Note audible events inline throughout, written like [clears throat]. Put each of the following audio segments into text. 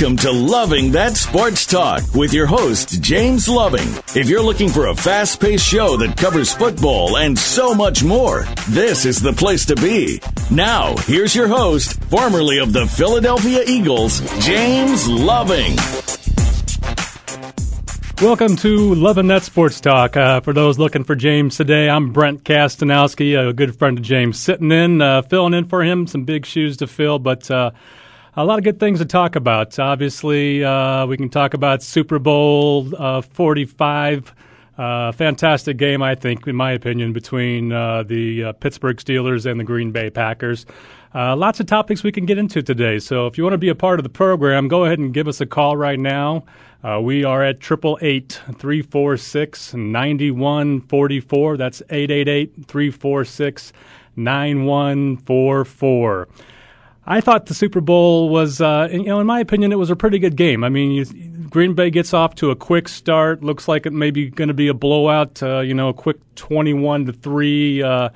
Welcome to Loving That Sports Talk with your host, James Loving. If you're looking for a fast paced show that covers football and so much more, this is the place to be. Now, here's your host, formerly of the Philadelphia Eagles, James Loving. Welcome to Loving That Sports Talk. Uh, for those looking for James today, I'm Brent Kastanowski, a good friend of James, sitting in, uh, filling in for him. Some big shoes to fill, but uh, a lot of good things to talk about. Obviously, uh, we can talk about Super Bowl uh, 45. Uh, fantastic game, I think, in my opinion, between uh, the uh, Pittsburgh Steelers and the Green Bay Packers. Uh, lots of topics we can get into today. So if you want to be a part of the program, go ahead and give us a call right now. we are at 888 346 9144. That's 888 346 9144. I thought the Super Bowl was, uh, you know, in my opinion, it was a pretty good game. I mean, you, Green Bay gets off to a quick start. Looks like it may be going to be a blowout. Uh, you know, a quick twenty-one to three uh,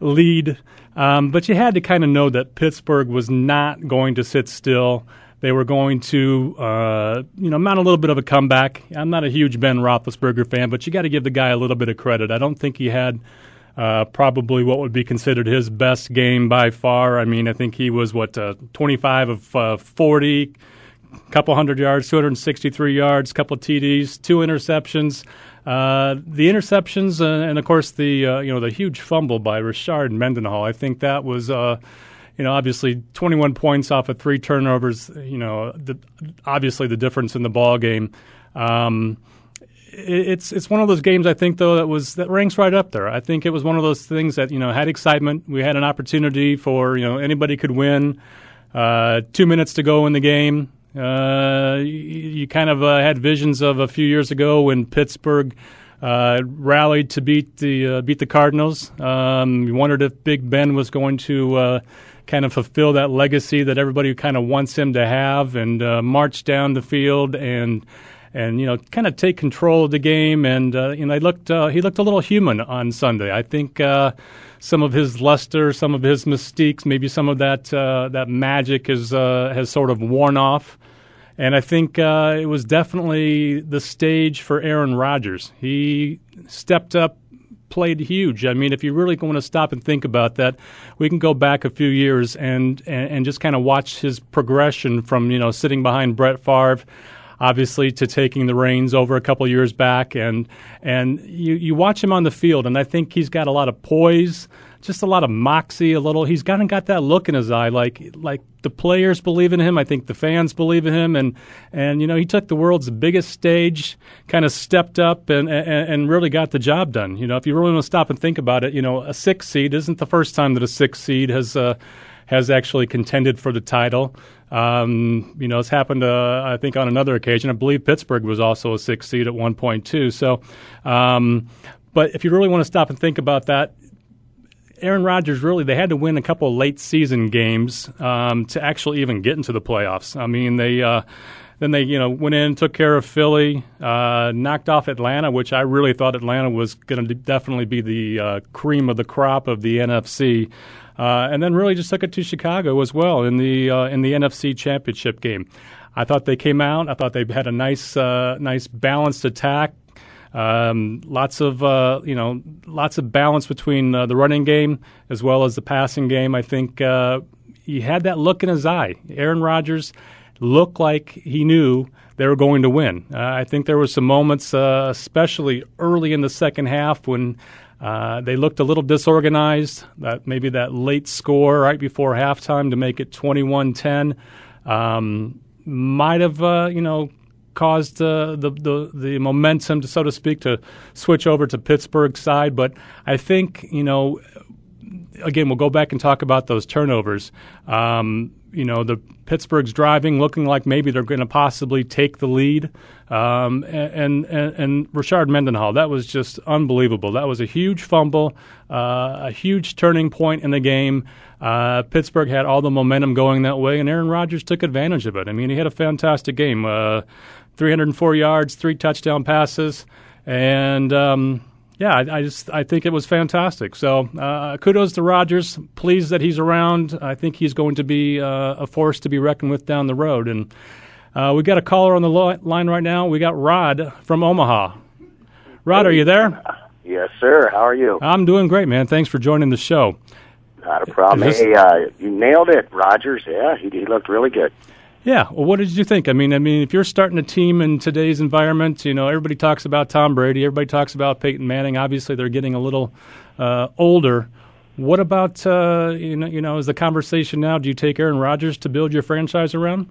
lead. Um, but you had to kind of know that Pittsburgh was not going to sit still. They were going to, uh, you know, mount a little bit of a comeback. I'm not a huge Ben Roethlisberger fan, but you got to give the guy a little bit of credit. I don't think he had uh, probably what would be considered his best game by far. I mean, I think he was what uh, 25 of uh, 40, couple hundred yards, 263 yards, couple TDs, two interceptions. Uh, the interceptions uh, and of course the uh, you know the huge fumble by Rashard Mendenhall. I think that was uh, you know, obviously 21 points off of three turnovers. You know, the, obviously the difference in the ball game. Um, it's it's one of those games I think though that was that ranks right up there. I think it was one of those things that you know had excitement. We had an opportunity for you know anybody could win. Uh, two minutes to go in the game. Uh, you, you, kind of uh, had visions of a few years ago when Pittsburgh uh, rallied to beat the uh, beat the Cardinals. Um, you wondered if Big Ben was going to uh, kind of fulfill that legacy that everybody kind of wants him to have, and march down the field and and you know kind of take control of the game. And uh, you know, he looked uh, he looked a little human on Sunday. I think uh, some of his luster, some of his mystiques, maybe some of that uh, that magic is uh, has sort of worn off. And I think uh, it was definitely the stage for Aaron Rodgers. He stepped up played huge. I mean, if you really want to stop and think about that, we can go back a few years and and, and just kind of watch his progression from you know sitting behind Brett Favre obviously to taking the reins over a couple years back, and and you you watch him on the field, and I think he's got a lot of poise, just a lot of moxie, a little. He's kind of got that look in his eye, like like the players believe in him. I think the fans believe in him, and and you know he took the world's biggest stage, kind of stepped up and, and and really got the job done. You know, if you really want to stop and think about it, you know, a six seed isn't the first time that a six seed has. Uh, has actually contended for the title. Um, you know, it's happened, uh, I think, on another occasion. I believe Pittsburgh was also a six seed at one point, too. So, um, but if you really want to stop and think about that, Aaron Rodgers really they had to win a couple of late season games um, to actually even get into the playoffs. I mean, they uh, then they you know went in, took care of Philly, uh, knocked off Atlanta, which I really thought Atlanta was going to definitely be the uh, cream of the crop of the NFC uh, and then really just took it to Chicago as well in the uh, in the NFC Championship game. I thought they came out. I thought they had a nice uh, nice balanced attack. Um, lots of uh, you know lots of balance between uh, the running game as well as the passing game. I think uh, he had that look in his eye. Aaron Rodgers looked like he knew they were going to win. Uh, I think there were some moments, uh, especially early in the second half, when uh, they looked a little disorganized. That maybe that late score right before halftime to make it 21-10. um, might have, uh, you know, caused uh, the, the the momentum, to, so to speak, to switch over to Pittsburgh's side. But I think, you know, again, we'll go back and talk about those turnovers. Um, you know, the Pittsburgh's driving, looking like maybe they're going to possibly take the lead. Um, and, and, and Rashard Mendenhall, that was just unbelievable. That was a huge fumble, uh, a huge turning point in the game. Uh, Pittsburgh had all the momentum going that way, and Aaron Rodgers took advantage of it. I mean, he had a fantastic game. Uh, 304 yards, three touchdown passes, and um, yeah, I, I, just I think it was fantastic. So uh, kudos to Rodgers. Pleased that he's around. I think he's going to be uh, a force to be reckoned with down the road. And uh, we got a caller on the lo- line right now. We got Rod from Omaha. Rod, are you there? Yes, sir. How are you? I'm doing great, man. Thanks for joining the show. Not a problem. This... Hey, uh, you nailed it, Rodgers. Yeah, he, he looked really good. Yeah. Well, what did you think? I mean, I mean, if you're starting a team in today's environment, you know, everybody talks about Tom Brady, everybody talks about Peyton Manning. Obviously, they're getting a little uh, older. What about uh, you know? You know, is the conversation now? Do you take Aaron Rodgers to build your franchise around?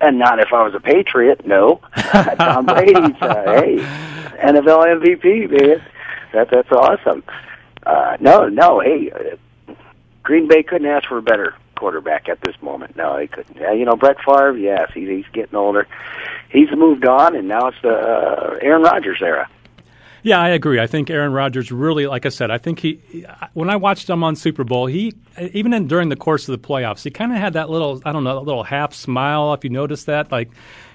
And not if I was a Patriot. No, [laughs] Tom Brady's uh, hey NFL MVP, man. That that's awesome. Uh, no, no, hey, uh, Green Bay couldn't ask for a better quarterback at this moment. No, he couldn't. Uh, you know, Brett Favre, yes, he, he's getting older. He's moved on, and now it's the uh, Aaron Rodgers era. Yeah, I agree. I think Aaron Rodgers really, like I said, I think he. When I watched him on Super Bowl, he even in, during the course of the playoffs, he kind of had that little, I don't know, little half smile. If you noticed that, like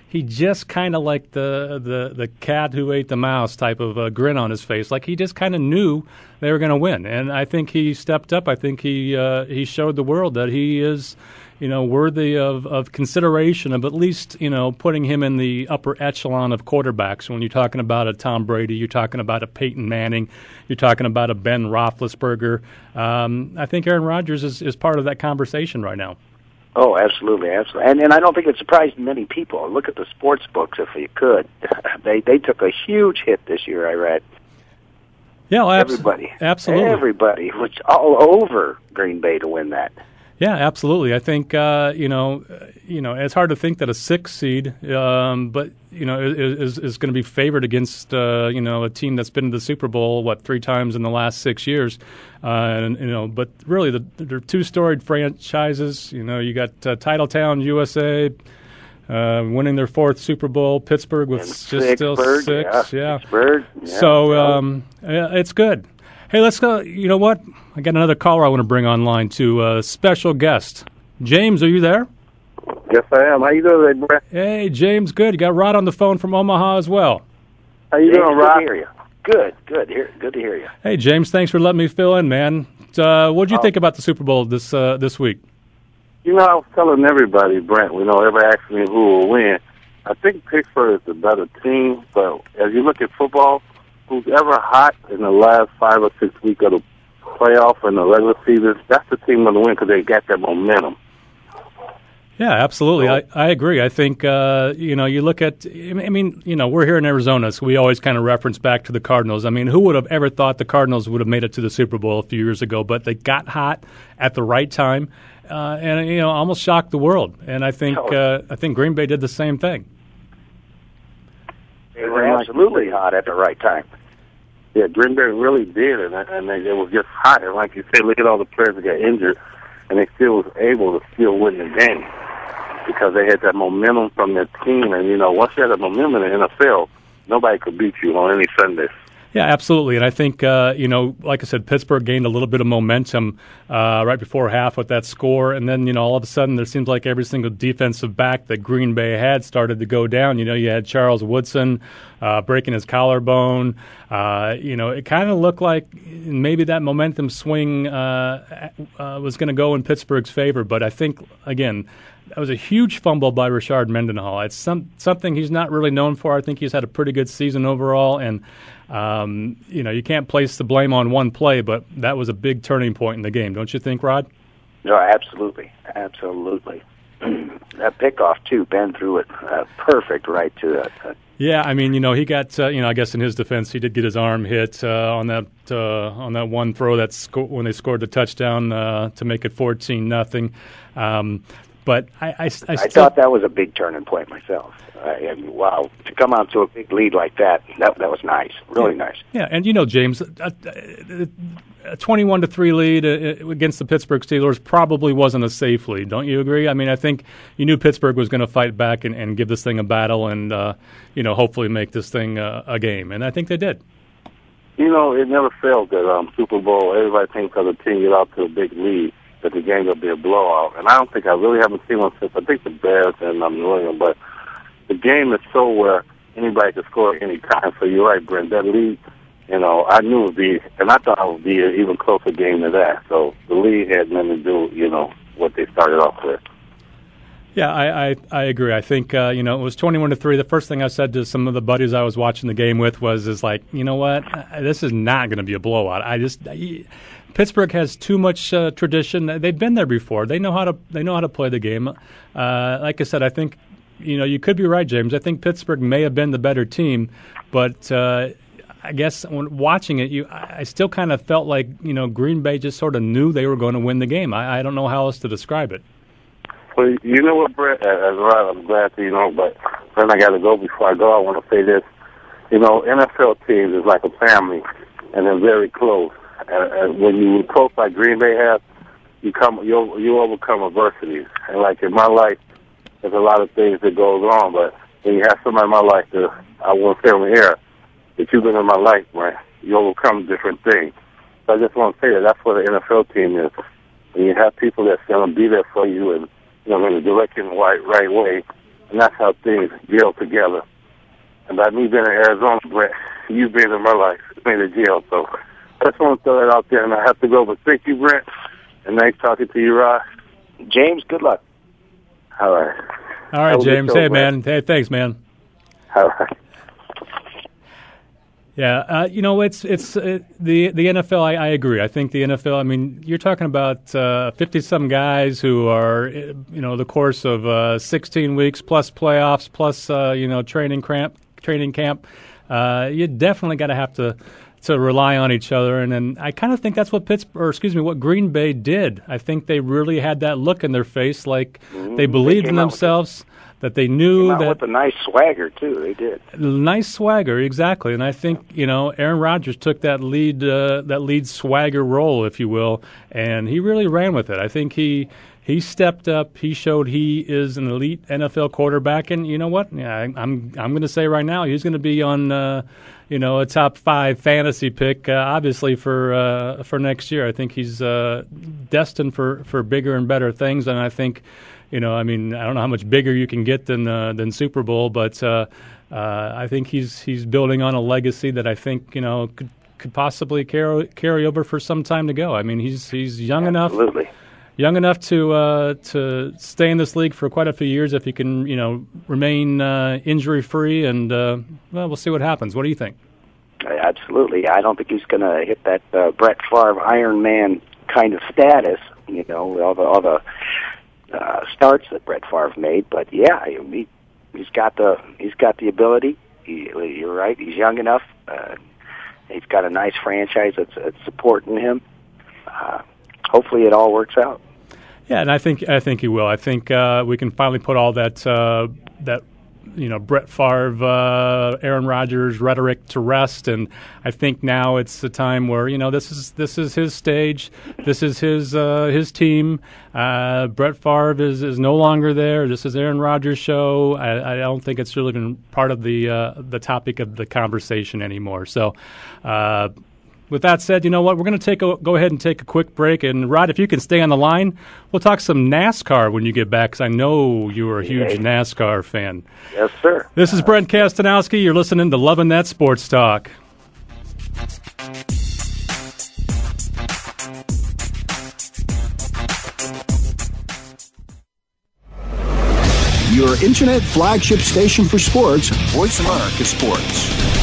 he just kind of like the, the the cat who ate the mouse type of a grin on his face. Like he just kind of knew they were going to win, and I think he stepped up. I think he uh, he showed the world that he is, you know, worthy of, of consideration of at least you know putting him in the upper echelon of quarterbacks. When you're talking about a Tom Brady, you're talking about a Peyton Manning, you're talking about a Ben Roethlisberger. Um, I think Aaron Rodgers is, is part of that conversation right now. Oh, absolutely, absolutely, and and I don't think it surprised many people. Look at the sports books, if you could. [laughs] they they took a huge hit this year. I read. Yeah, well, abs- everybody, absolutely, everybody was all over Green Bay to win that. Yeah, absolutely. I think uh, you know, you know, it's hard to think that a six seed, um, but you know, is is going to be favored against uh, you know a team that's been to the Super Bowl what three times in the last six years, uh, and you know, but really the, they're two storied franchises. You know, you got uh, Titletown USA. Uh, winning their fourth Super Bowl, Pittsburgh with just still six, yeah. yeah. Yeah. So um, it's good. Hey, let's go. You know what? I got another caller I want to bring online to a special guest. James, are you there? Yes, I am. How you doing, Brett? Hey, James. Good. You got Rod on the phone from Omaha as well. How you James, doing, Rod? Good to hear you. Good, good. Here, good to hear you. Hey, James. Thanks for letting me fill in, man. Uh, what did you oh. think about the Super Bowl this uh, this week? You know, I was telling everybody, Brent. We know everybody asking me who will win. I think Pittsburgh is the better team, but as you look at football, who's ever hot in the last five or six weeks of the playoff and the regular season, that's the team going to win because they got that momentum. Yeah, absolutely. I, I agree. I think uh, you know you look at. I mean, you know, we're here in Arizona, so we always kind of reference back to the Cardinals. I mean, who would have ever thought the Cardinals would have made it to the Super Bowl a few years ago? But they got hot at the right time, uh, and you know, almost shocked the world. And I think uh, I think Green Bay did the same thing. They were absolutely hot at the right time. Yeah, Green Bay really did, and and they, it was just hot. And like you said, look at all the players that got injured, and they still was able to still win the game because they had that momentum from their team. And you know, once you have that momentum in the NFL, nobody could beat you on any Sunday. Yeah, absolutely. And I think, uh, you know, like I said, Pittsburgh gained a little bit of momentum uh, right before half with that score. And then, you know, all of a sudden there seems like every single defensive back that Green Bay had started to go down. You know, you had Charles Woodson uh, breaking his collarbone. Uh, you know, it kind of looked like maybe that momentum swing uh, uh, was going to go in Pittsburgh's favor. But I think, again, that was a huge fumble by Rashard Mendenhall. It's some, something he's not really known for. I think he's had a pretty good season overall. And um, you know, you can't place the blame on one play, but that was a big turning point in the game, don't you think, Rod? No, absolutely, absolutely. [clears throat] that pickoff too, Ben threw it uh, perfect right to it. Yeah, I mean, you know, he got, uh, you know, I guess in his defense, he did get his arm hit uh, on that uh, on that one throw that sco- when they scored the touchdown uh, to make it fourteen nothing. Um, But I, I, I, I thought that was a big turning point myself. Uh, and wow, to come out to a big lead like that, that that was nice, really nice. Yeah, and you know, James, a, a, a twenty-one to three lead uh, against the Pittsburgh Steelers probably wasn't a safe lead. Don't you agree? I mean, I think you knew Pittsburgh was going to fight back and, and, give this thing a battle, and uh, you know, hopefully make this thing uh, a game. And I think they did. You know, it never failed that um, Super Bowl. Everybody thinks of the team get out to a big lead that the game will be a blowout, and I don't think I really haven't seen one since I think the Bears and um, New England, but the game is so where anybody can score any time. So you're right, Brent. That lead, you know, I knew it would be, and I thought it would be an even closer game than that. So the lead had nothing to do, you know, what they started off with. Yeah, I, I, I agree. I think uh, you know it was twenty-one to three. The first thing I said to some of the buddies I was watching the game with was, "Is like, you know what? This is not going to be a blowout." I just Pittsburgh has too much uh, tradition. They've been there before. They know how to they know how to play the game. Uh, like I said, I think you know, you could be right, James. I think Pittsburgh may have been the better team, but uh, I guess when watching it, you, I still kind of felt like you know Green Bay just sort of knew they were going to win the game. I, I don't know how else to describe it. Well, you know what, Brett? As right, I'm glad you know, but then I got to go. Before I go, I want to say this. You know, NFL teams is like a family, and they're very close. And when you close like Green Bay has, you come you you overcome adversities. And like in my life, there's a lot of things that goes on, but when you have somebody in my life that I want to say on air, that you've been in my life, man, you overcome different things. So I just want to say that that's what the NFL team is. And you have people that's going to be there for you and, you know, in the direction the right, right way. And that's how things gel together. And by me being in Arizona, Brett, you being in my life, made a jail. So I just want to throw that out there, and I have to go. But thank you, Brent, and nice talking to you, Rod. James, good luck. All right. All right, James. Show, hey, man. Hey, thanks, man. All right. Yeah, uh, you know, it's it's uh, the the NFL. I, I, agree. I think the NFL. I mean, you're talking about fifty uh, some guys who are, you know, the course of uh, sixteen weeks plus playoffs plus uh, you know training camp. Training camp. Uh, you definitely got to have to to rely on each other. And then I kind of think that's what Pittsburgh, or excuse me, what Green Bay did. I think they really had that look in their face, like mm-hmm. they believed they in themselves. That they knew that with a nice swagger too, they did nice swagger exactly, and I think you know Aaron Rodgers took that lead uh, that lead swagger role, if you will, and he really ran with it. I think he he stepped up. He showed he is an elite NFL quarterback, and you know what? Yeah, I, I'm I'm going to say right now he's going to be on uh, you know, a top five fantasy pick, uh, obviously for uh, for next year. I think he's uh, destined for, for bigger and better things, and I think, you know, I mean, I don't know how much bigger you can get than uh, than Super Bowl, but uh, uh, I think he's he's building on a legacy that I think you know could could possibly carry carry over for some time to go. I mean, he's he's young Absolutely. enough young enough to uh, to stay in this league for quite a few years if he can, you know, remain uh, injury free. And uh, well, we'll see what happens. What do you think? Absolutely, I don't think he's going to hit that uh, Brett Favre Iron Man kind of status. You know, all the all the uh, starts that Brett Favre made. But yeah, he he's got the he's got the ability. He, you're right. He's young enough. Uh, he's got a nice franchise that's, that's supporting him. Uh, hopefully it all works out. Yeah, and I think I think he will. I think uh, we can finally put all that uh, that you know Brett Favre, uh, Aaron Rodgers rhetoric to rest, and I think now it's the time where you know this is this is his stage, this is his uh, his team. Uh, Brett Favre is, is no longer there. This is Aaron Rodgers' show. I, I don't think it's really been part of the uh, the topic of the conversation anymore. So uh, with that said, you know what? We're going to take a, go ahead and take a quick break. And Rod, if you can stay on the line, we'll talk some NASCAR when you get back because I know you are a huge yeah. NASCAR fan. Yes, sir. This is Brent Kastonowski. You're listening to Loving That Sports Talk. Your internet flagship station for sports, Voice America Sports.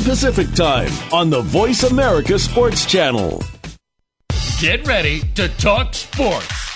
Pacific Time on the Voice America Sports Channel. Get ready to talk sports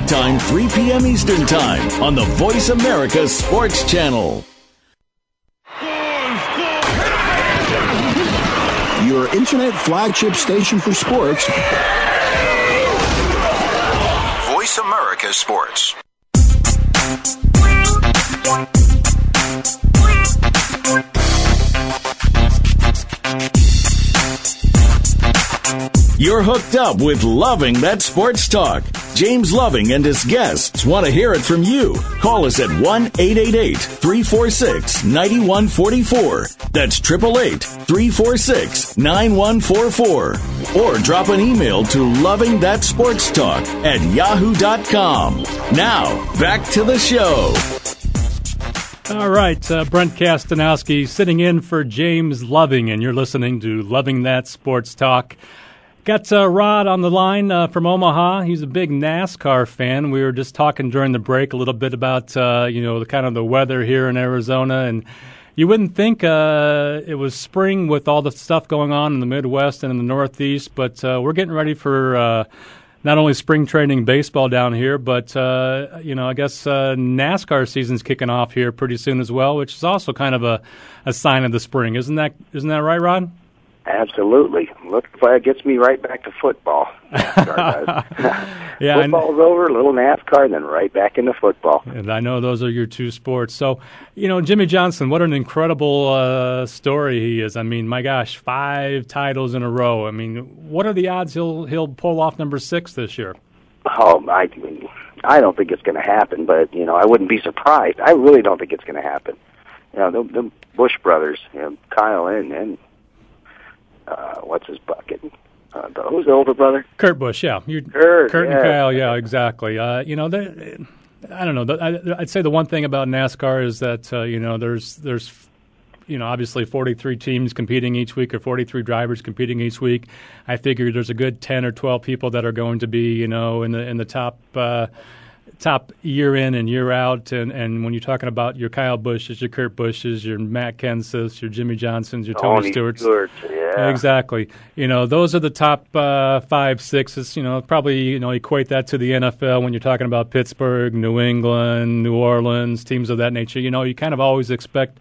Time, 3 p.m. Eastern Time on the Voice America Sports Channel. Your internet flagship station for sports. Voice America Sports. You're hooked up with Loving That Sports Talk. James Loving and his guests want to hear it from you. Call us at 1 888 346 9144. That's 888 346 9144. Or drop an email to Loving That Sports Talk at yahoo.com. Now, back to the show. All right, uh, Brent Kastanowski sitting in for James Loving, and you're listening to Loving That Sports Talk. Got uh, Rod on the line uh, from Omaha. He's a big NASCAR fan. We were just talking during the break a little bit about uh, you know the kind of the weather here in Arizona, and you wouldn't think uh, it was spring with all the stuff going on in the Midwest and in the Northeast, but uh, we're getting ready for uh, not only spring training baseball down here, but uh, you know, I guess uh, NASCAR season's kicking off here pretty soon as well, which is also kind of a, a sign of the spring, isn't that? Isn't that right, Rod? Absolutely. Look, it gets me right back to football. [laughs] [laughs] yeah, football's over, a little NASCAR, and then right back into football. And I know those are your two sports. So, you know, Jimmie Johnson, what an incredible uh, story he is. I mean, my gosh, five titles in a row. I mean, what are the odds he'll he'll pull off number six this year? Oh, I mean, I don't think it's going to happen, but you know, I wouldn't be surprised. I really don't think it's going to happen. You know, the, the Busch brothers, you know, Kyle and and uh, what's his bucket? Uh, who's the older brother? Kurt Busch, yeah. You're, Kurt, Kurt yeah. and Kyle, yeah, exactly. Uh, you know, I don't know. I, I'd say the one thing about NASCAR is that uh, you know there's there's you know obviously 43 teams competing each week or 43 drivers competing each week. I figure there's a good 10 or 12 people that are going to be you know in the in the top. Uh, top year in and year out. And, and when you're talking about your Kyle Busches, your Kurt Busches, your Matt Kenseths, your Jimmie Johnsons, your Tony, Tony Stewarts. Stewart, yeah. Exactly. You know, those are the top uh, five, sixes. You know, probably you know equate that to the NFL when you're talking about Pittsburgh, New England, New Orleans, teams of that nature. You know, you kind of always expect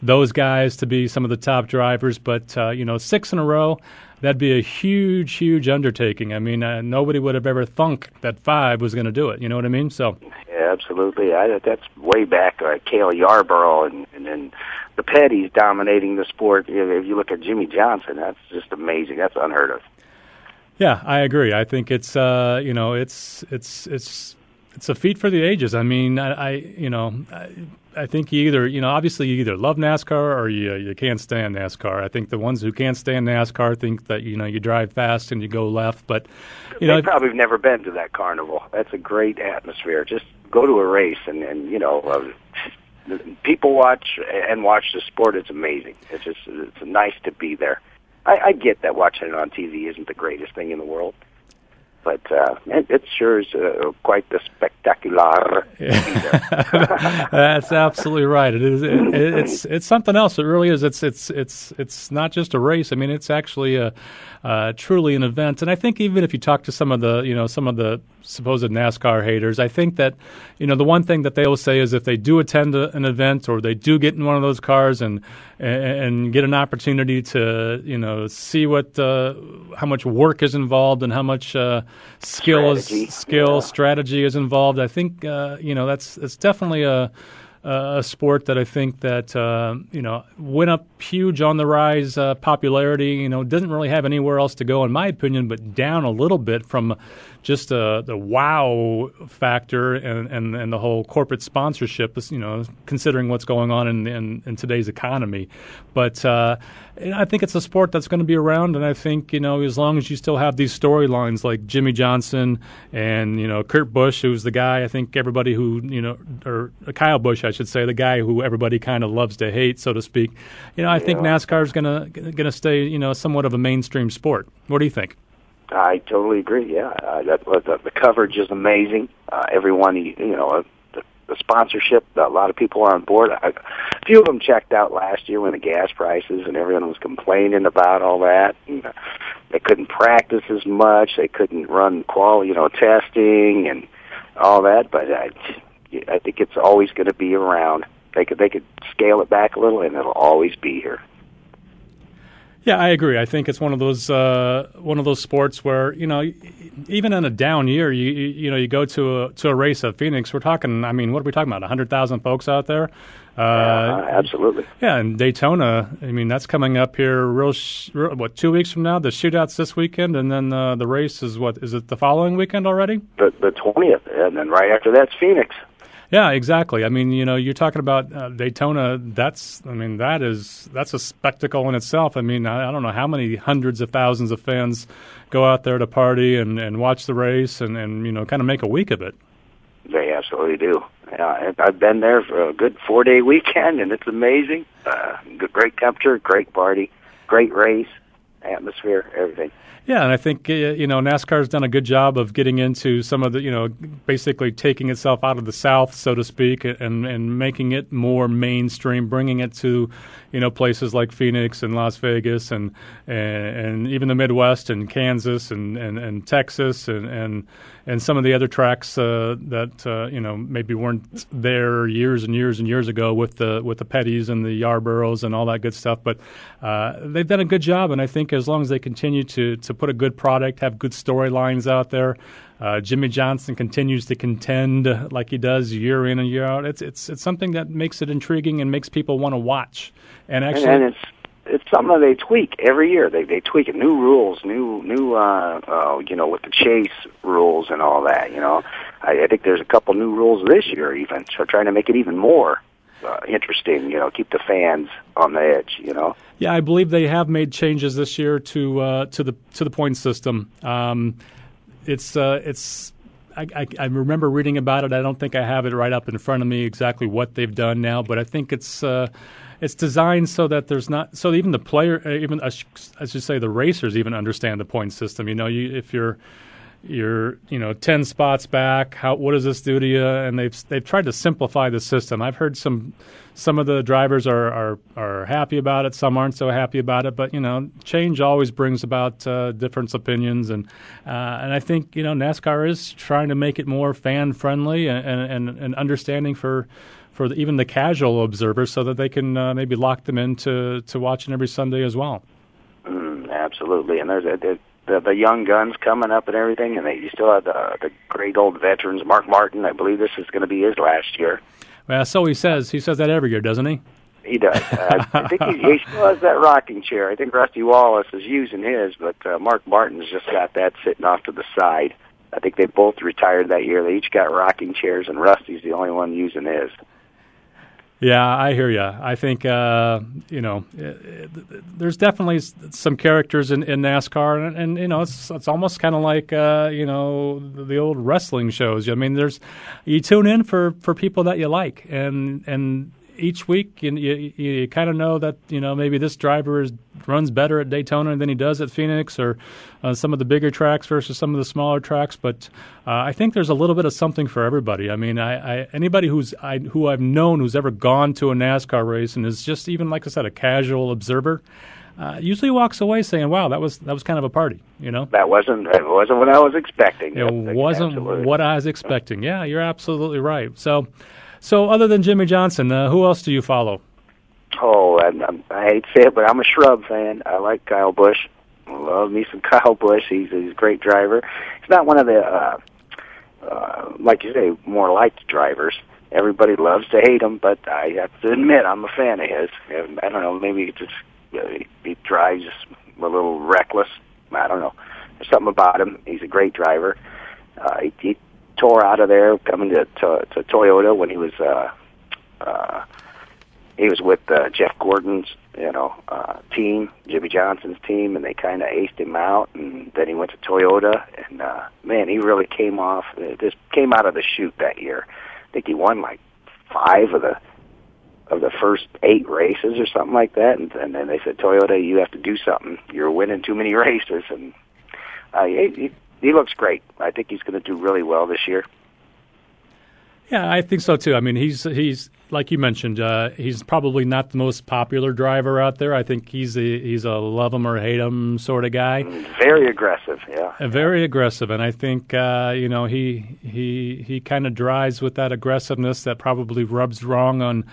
those guys to be some of the top drivers, but uh, you know, six in a row that'd be a huge, huge undertaking. I mean, uh, nobody would have ever thunk that five was going to do it. You know what I mean? So, yeah, absolutely. I, that's way back. Uh, Cale Yarborough and and then the Pettys dominating the sport. If you look at Jimmie Johnson, that's just amazing. That's unheard of. Yeah, I agree. I think it's uh, you know it's it's it's it's a feat for the ages. I mean, I, I you know. I, I think you either, you know, obviously you either love NASCAR or you you can't stand NASCAR. I think the ones who can't stand NASCAR think that you know you drive fast and you go left, but you they know, probably have never been to that carnival. That's a great atmosphere. Just go to a race and and you know. Uh, people watch and watch the sport. It's amazing. It's just it's nice to be there. I, I get that watching it on TV isn't the greatest thing in the world, but uh, it, it sure is uh, quite the spectacular. [laughs] That's absolutely right. It is. It, it's it's something else. It really is. It's it's it's it's not just a race. I mean, it's actually a uh, truly an event. And I think even if you talk to some of the you know some of the supposed NASCAR haters, I think that you know the one thing that they will say is if they do attend a, an event or they do get in one of those cars and and, get an opportunity to you know see what uh, how much work is involved and how much uh, skill strategy. is skill Yeah. strategy is involved. I think uh, you know that's it's definitely a a sport that I think that uh, you know went up huge on the rise uh, popularity. You know, doesn't really have anywhere else to go, in my opinion, but down a little bit from just uh, the wow factor and, and, and the whole corporate sponsorship. You know, considering what's going on in in, in today's economy, but uh, I think it's a sport that's going to be around, and I think you know as long as you still have these storylines like Jimmie Johnson and you know Kurt Busch, who's the guy I think everybody who you know or Kyle Busch, I should say, the guy who everybody kind of loves to hate, so to speak. You know, I think Yeah. NASCAR is going to going to stay you know somewhat of a mainstream sport. What do you think? I totally agree. Yeah, uh, that the, the coverage is amazing. Uh, everyone, you know, uh, the, the sponsorship. A lot of people are on board. I, a few of them checked out last year when the gas prices and everyone was complaining about all that. You know, they couldn't practice as much. They couldn't run quality, you know, testing and all that. But I, I think it's always going to be around. They could they could scale it back a little, and it'll always be here. Yeah, I agree. I think it's one of those uh, one of those sports where you know, even in a down year, you you, you know, you go to a to a race at Phoenix. We're talking. I mean, what are we talking about? A hundred thousand folks out there. Uh, Uh, absolutely. Yeah, and Daytona. I mean, that's coming up here. Real, sh- real what? Two weeks from now, the shootouts this weekend, and then uh, the race is what? Is it the following weekend already? The the twentieth, and then right after that's Phoenix. Yeah, exactly. I mean, you know, you're talking about uh, Daytona. That's, I mean, that is that's a spectacle in itself. I mean, I, I don't know how many hundreds of thousands of fans go out there to party and, and watch the race and, and you know, kind of make a week of it. They absolutely do. Yeah, I've been there for a good four day weekend, and it's amazing. Uh, great temperature, great party, great race, atmosphere, everything. Yeah, and I think uh, you know NASCAR's done a good job of getting into some of the you know basically taking itself out of the South, so to speak, and and making it more mainstream, bringing it to you know places like Phoenix and Las Vegas and and, and even the Midwest and Kansas and and, and Texas and, and and some of the other tracks uh, that uh, you know maybe weren't there years and years and years ago with the with the Pettys and the Yarboroughs and all that good stuff. But uh, they've done a good job, and I think as long as they continue to to put a good product, have good storylines out there. Uh, Jimmie Johnson continues to contend like he does year in and year out. It's it's it's something that makes it intriguing and makes people want to watch. And actually, and, and it's it's something that they tweak every year. They they tweak it, new rules, new new uh, uh, you know with the chase rules and all that. You know, I, I think there's a couple new rules this year, even so trying to make it even more uh, interesting. You know, keep the fans on the edge. You know. Yeah, I believe they have made changes this year to uh, to the to the point system. Um, it's uh, it's. I, I, I remember reading about it. I don't think I have it right up in front of me exactly what they've done now, but I think it's uh, it's designed so that there's not so even the player, uh, even I sh- I should say the racers even understand the point system. You know, you, if you're you're you know ten spots back. How what does this do to you? And they've they've tried to simplify the system. I've heard some some of the drivers are are, are happy about it. Some aren't so happy about it. But you know, change always brings about uh, different opinions, and uh, and I think you know NASCAR is trying to make it more fan friendly and and, and understanding for. For the, even the casual observers, so that they can uh, maybe lock them into to watching every Sunday as well. Mm, absolutely, and there's a, the, the the young guns coming up and everything, and they you still have the the great old veterans. Mark Martin, I believe this is going to be his last year. Well, so he says. He says that every year, doesn't he? He does. Uh, I think he, he still has that rocking chair. I think Rusty Wallace is using his, but uh, Mark Martin's just got that sitting off to the side. I think they both retired that year. They each got rocking chairs, and Rusty's the only one using his. Yeah, I hear you. I think uh, you know, it, it, there's definitely some characters in, in NASCAR, and, and, you know, it's it's almost kind of like uh, you know the old wrestling shows. I mean, there's you tune in for, for people that you like, and and each week you, you, you kind of know that you know maybe this driver is, runs better at Daytona than he does at Phoenix or uh, some of the bigger tracks versus some of the smaller tracks. But uh, I think there's a little bit of something for everybody. I mean, I, I anybody who's I, who I've known who's ever gone to a NASCAR race and is just even like I said a casual observer. Uh, usually walks away saying, "Wow, that was that was kind of a party," you know. That wasn't it wasn't what I was expecting. It wasn't absolutely. what I was expecting. Yeah, you're absolutely right. So, so, other than Jimmie Johnson, uh, who else do you follow? Oh, I, I hate to say it, but I'm a Shrub fan. I like Kyle Busch. Love me some [laughs] Kyle Busch. He's, he's a great driver. He's not one of the, uh, uh, like you say, more liked drivers. Everybody loves to hate him, but I have to admit I'm a fan of his. I don't know, maybe he just uh, he, he drives a little reckless. I don't know. There's something about him. He's a great driver. Uh, he, he tore out of there coming to, to, to Toyota when he was uh, uh, he was with uh, Jeff Gordon's you know uh, team, Jimmie Johnson's team, and they kind of aced him out. And then he went to Toyota, and uh, man, he really came off. Uh, just came out of the chute that year. I think he won like five of the of the first eight races or something like that. And, and then they said, Toyota, you have to do something. You're winning too many [laughs] races, and uh, he, he he looks great. I think he's going to do really well this year. Yeah, I think so too. I mean, he's he's like you mentioned, uh, he's probably not the most popular driver out there. I think he's a he's a love him or hate him sort of guy. Very aggressive, yeah. Uh, very aggressive, and I think uh, you know he he he kind of drives with that aggressiveness that probably rubs wrong on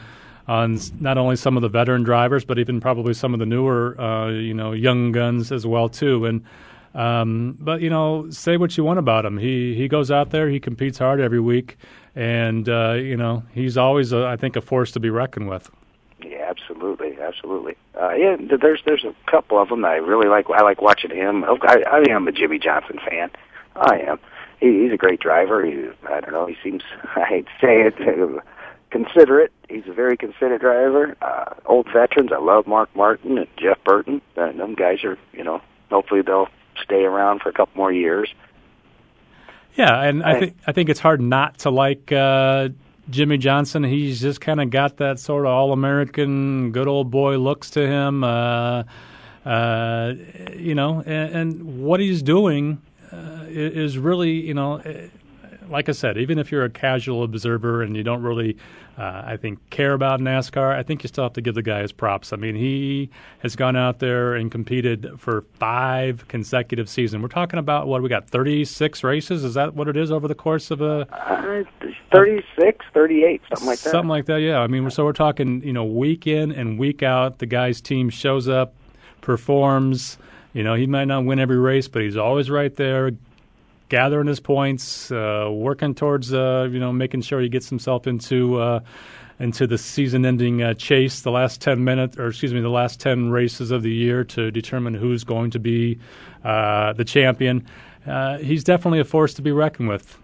on not only some of the veteran drivers, but even probably some of the newer uh, you know young guns as well too. And um, but you know, say what you want about him. He he goes out there, he competes hard every week, and uh, you know he's always, a, I think, a force to be reckoned with. Yeah, absolutely, absolutely. Uh, yeah, there's there's a couple of them I really like. I like watching him. I, I am a Jimmie Johnson fan. I am. He, he's a great driver. He, I don't know. He seems. [laughs] I hate to say it. [laughs] considerate. He's a very considerate driver. Uh, old veterans. I love Mark Martin and Jeff Burton. Uh, them guys are, you know, hopefully they'll stay around for a couple more years. Yeah, and I think I think it's hard not to like uh, Jimmie Johnson. He's just kind of got that sort of all-American, good old boy looks to him. Uh, uh, you know, and, and, what he's doing uh, is really, you know, like I said, even if you're a casual observer and you don't really, uh, I think, care about NASCAR, I think you still have to give the guy his props. I mean, he has gone out there and competed for five consecutive seasons. We're talking about what we got, 36 races? Is that what it is over the course of a? Uh, 36, 38, something like that. Something like that, yeah. I mean, so we're talking, you know, week in and week out, the guy's team shows up, performs. You know, he might not win every race, but he's always right there, gathering his points, uh, working towards uh, you know making sure he gets himself into uh, into the season-ending uh, chase, the last ten minutes, or excuse me, the last ten races of the year to determine who's going to be uh, the champion. Uh, he's definitely a force to be reckoned with.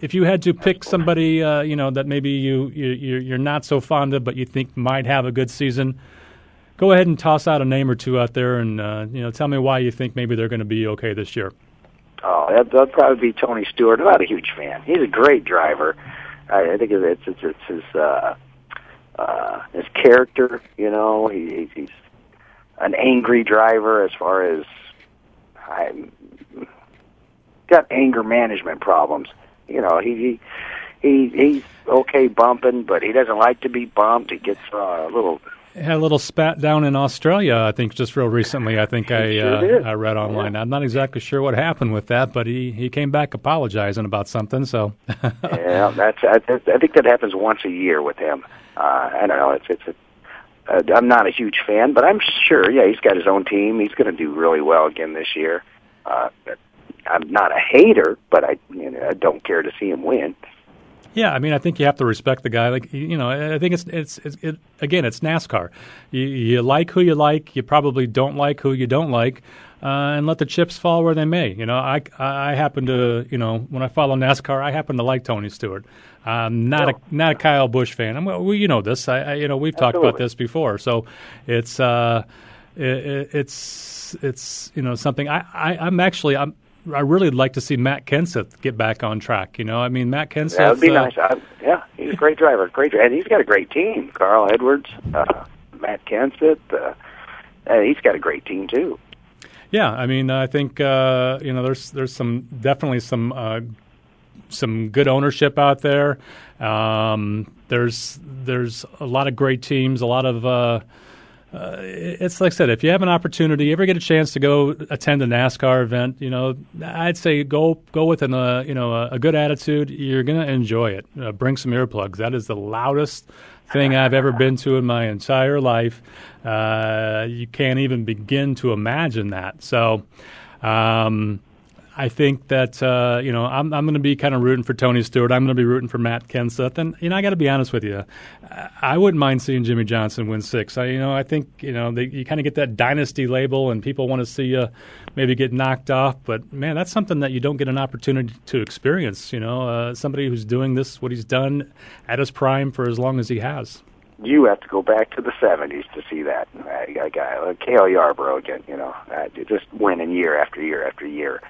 If you had to pick somebody, you know that maybe you, you you're not so fond of, but you think might have a good season, go ahead and toss out a name or two out there, and you know tell me why you think maybe they're going to be okay this year. Oh, that, that'd probably be Tony Stewart. I'm not a huge fan. He's a great driver. I, I think it's it's, it's his uh, uh, his character. You know, he, he's an angry driver as far as I got anger management problems. You know, he he, he he's okay bumping, but he doesn't like to be bumped. He gets uh, a little had a little spat down in Australia, I think, just real recently. I think [laughs] I sure uh, I read online. Yeah. I'm not exactly sure what happened with that, but he, he came back apologizing about something. So [laughs] yeah, that's I, I think that happens once a year with him. Uh, I don't know. It's it's a uh, I'm not a huge fan, but I'm sure. Yeah, he's got his own team. He's going to do really well again this year. Uh, I'm not a hater, but I you know, I don't care to see him win. Yeah, I mean, I think you have to respect the guy. Like, you know, I think it's it's, it's it, again, it's NASCAR. You, you like who you like. You probably don't like who you don't like, uh, and let the chips fall where they may. You know, I I happen to you know when I follow NASCAR, I happen to like Tony Stewart. I'm not a not a Kyle Busch fan. I'm, well, you know this. I, I you know we've talked about this before. So it's uh, it, it's it's you know something. I, I I'm actually I'm I really would like to see Matt Kenseth get back on track. You know, I mean, Matt Kenseth. That would be uh, nice. I, yeah, he's a great driver, great, driver. and he's got a great team. Carl Edwards, uh, Matt Kenseth. Uh, uh, he's got a great team too. Yeah, I mean, I think uh, you know, there's there's some definitely some uh, some good ownership out there. Um, there's there's a lot of great teams, a lot of. Uh, uh, it's like I said, if you have an opportunity, you ever get a chance to go attend a NASCAR event, you know, I'd say go go with an, uh, you know a, a, good attitude. You're gonna enjoy it. Uh, bring some earplugs. That is the loudest thing I've ever been to in my entire life. Uh, you can't even begin to imagine that. So. Um, I think that uh, you know I'm I'm going to be kind of rooting for Tony Stewart. I'm going to be rooting for Matt Kenseth, and you know I got to be honest with you, I wouldn't mind seeing Jimmie Johnson win six. I you know I think you know they, you kind of get that dynasty label, and people want to see you maybe get knocked off. But man, that's something that you don't get an opportunity to experience. You know, uh, somebody who's doing this, what he's done at his prime for as long as he has. You have to go back to the '70s to see that. Guy like Cale Yarborough again, you know, uh, just winning year after year after year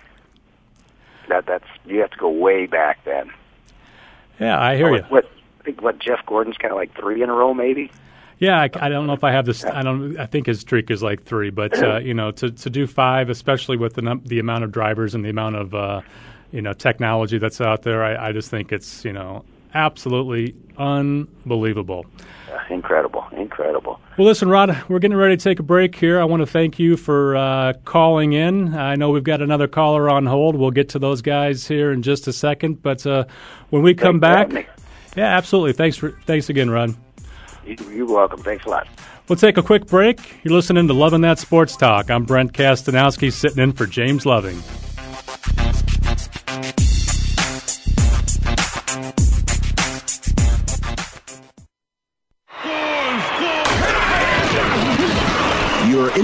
that that's you have to go way back then. Yeah, I hear you. What I think what Jeff Gordon's kind of like three in a row, maybe. Yeah, I, I, don't know if I have this. I don't. I think his streak is like three, but uh, [clears throat] you know, to to do five, especially with the num- the amount of drivers and the amount of uh, you know technology that's out there, I, I just think it's you know absolutely unbelievable. Uh, incredible, incredible. Well, listen, Rod, we're getting ready to take a break here. I want to thank you for uh, calling in. I know we've got another caller on hold. We'll get to those guys here in just a second. But uh, when we come Thanks back, yeah, absolutely. Thanks for thanks again, Rod. You're welcome. Thanks a lot. We'll take a quick break. You're listening to Loving That Sports Talk. I'm Brent Kastanowski, sitting in for James Loving.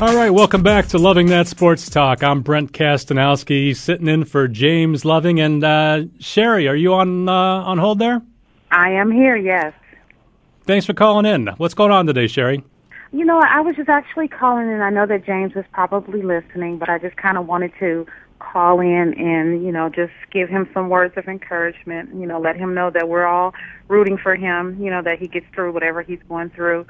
All right, welcome back to Loving That Sports Talk. I'm Brent Kastanowski, sitting in for James Loving and uh, Sherry. Are you on uh, on hold there? I am here. Yes. Thanks for calling in. What's going on today, Sherry? You know, I was just actually calling in. I know that James is probably listening, but I just kind of wanted to call in and you know just give him some words of encouragement. You know, let him know that we're all rooting for him. You know that he gets through whatever he's going through.